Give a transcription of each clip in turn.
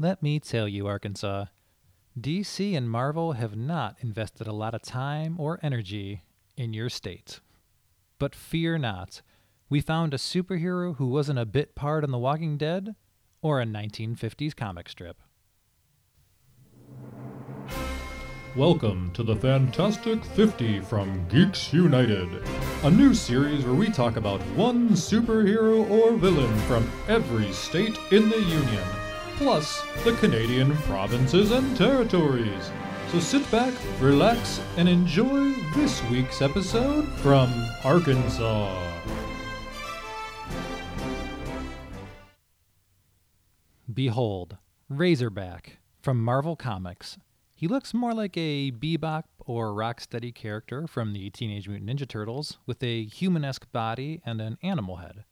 Let me tell you, Arkansas, DC and Marvel have not invested a lot of time or energy in your state. But fear not, we found a superhero who wasn't a bit part in The Walking Dead or a 1950s comic strip. Welcome to the Fantastic 50 from Geeks United, a new series where we talk about one superhero or villain from every state in the Union, plus the Canadian provinces and territories. So sit back, relax, and enjoy this week's episode from Arkansas. Behold, Razorback from Marvel Comics. He looks more like a bebop or rocksteady character from the Teenage Mutant Ninja Turtles with a humanesque body and an animal head.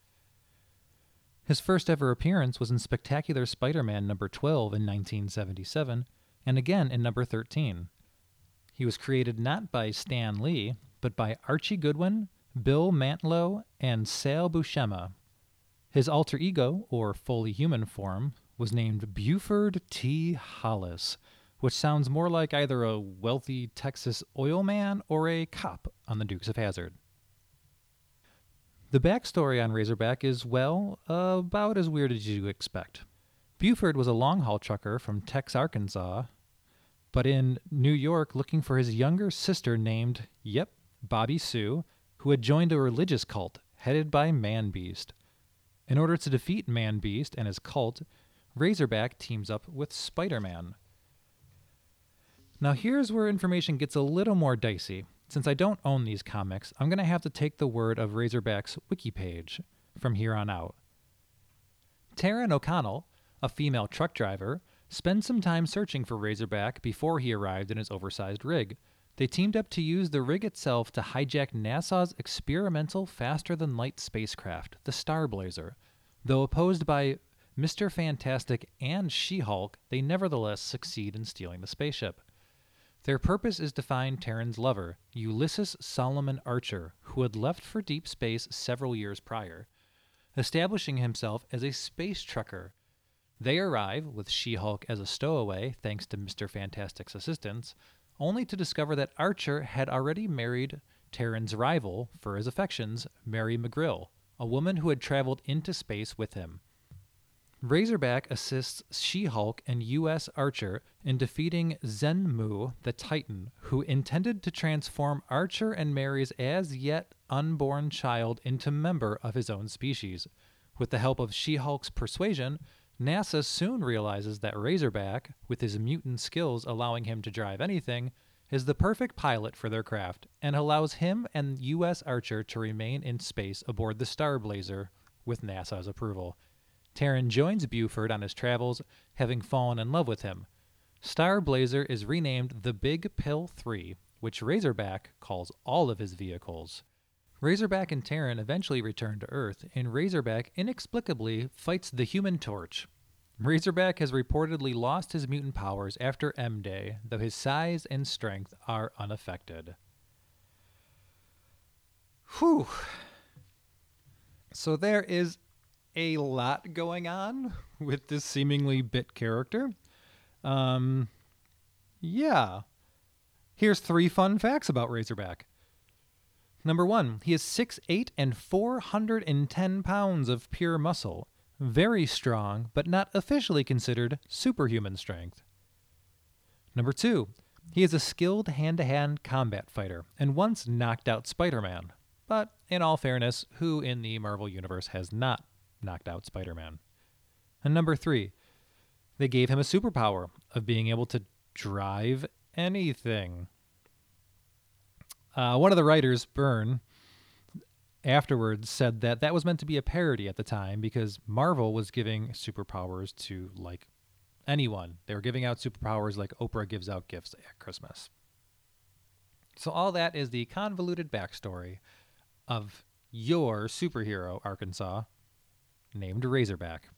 His first ever appearance was in Spectacular Spider Man number 12 in 1977 and again in number 13. He was created not by Stan Lee, but by Archie Goodwin, Bill Mantlo, and Sal Buscema. His alter ego, or fully human form, was named Buford T. Hollis, which sounds more like either a wealthy Texas oil man or a cop on the Dukes of Hazzard. The backstory on Razorback is, well, about as weird as you expect. Buford was a long haul trucker from Tex, Arkansas, but in New York looking for his younger sister named, yep, Bobby Sue, who had joined a religious cult headed by Man Beast. In order to defeat Man Beast and his cult, Razorback teams up with Spider Man. Now, here's where information gets a little more dicey. Since I don't own these comics, I'm going to have to take the word of Razorback's wiki page from here on out. Taryn O'Connell, a female truck driver, spent some time searching for Razorback before he arrived in his oversized rig. They teamed up to use the rig itself to hijack NASA's experimental faster than light spacecraft, the Starblazer. Though opposed by Mr. Fantastic and She Hulk, they nevertheless succeed in stealing the spaceship. Their purpose is to find Taryn's lover, Ulysses Solomon Archer, who had left for deep space several years prior, establishing himself as a space trucker. They arrive, with She Hulk as a stowaway, thanks to Mr. Fantastic's assistance, only to discover that Archer had already married Taryn's rival for his affections, Mary McGrill, a woman who had traveled into space with him. Razorback assists She Hulk and U.S. Archer in defeating Xemnu, the Titan, who intended to transform Archer and Mary's as yet unborn child into member of his own species. With the help of She Hulk's persuasion, NASA soon realizes that Razorback, with his mutant skills allowing him to drive anything, is the perfect pilot for their craft and allows him and U.S. Archer to remain in space aboard the Starblazer with NASA's approval. Taryn joins Buford on his travels, having fallen in love with him. Starblazer is renamed the Big Pig 3, which Razorback calls all of his vehicles. Razorback and Taryn eventually return to Earth, and Razorback inexplicably fights the Human Torch. Razorback has reportedly lost his mutant powers after M Day, though his size and strength are unaffected. Whew. So there is a lot going on with this seemingly bit character. Um, yeah. Here's three fun facts about Razorback. Number one, he is 6'8 and 410 pounds of pure muscle. Very strong, but not officially considered superhuman strength. Number two, he is a skilled hand to hand combat fighter and once knocked out Spider Man. But in all fairness, who in the Marvel Universe has not knocked out Spider Man. And number three, they gave him a superpower of being able to drive anything. Uh, one of the writers, Byrne, afterwards said that that was meant to be a parody at the time because Marvel was giving superpowers to like anyone. They were giving out superpowers like Oprah gives out gifts at Christmas. So, all that is the convoluted backstory of your superhero, Arkansas, named Razorback.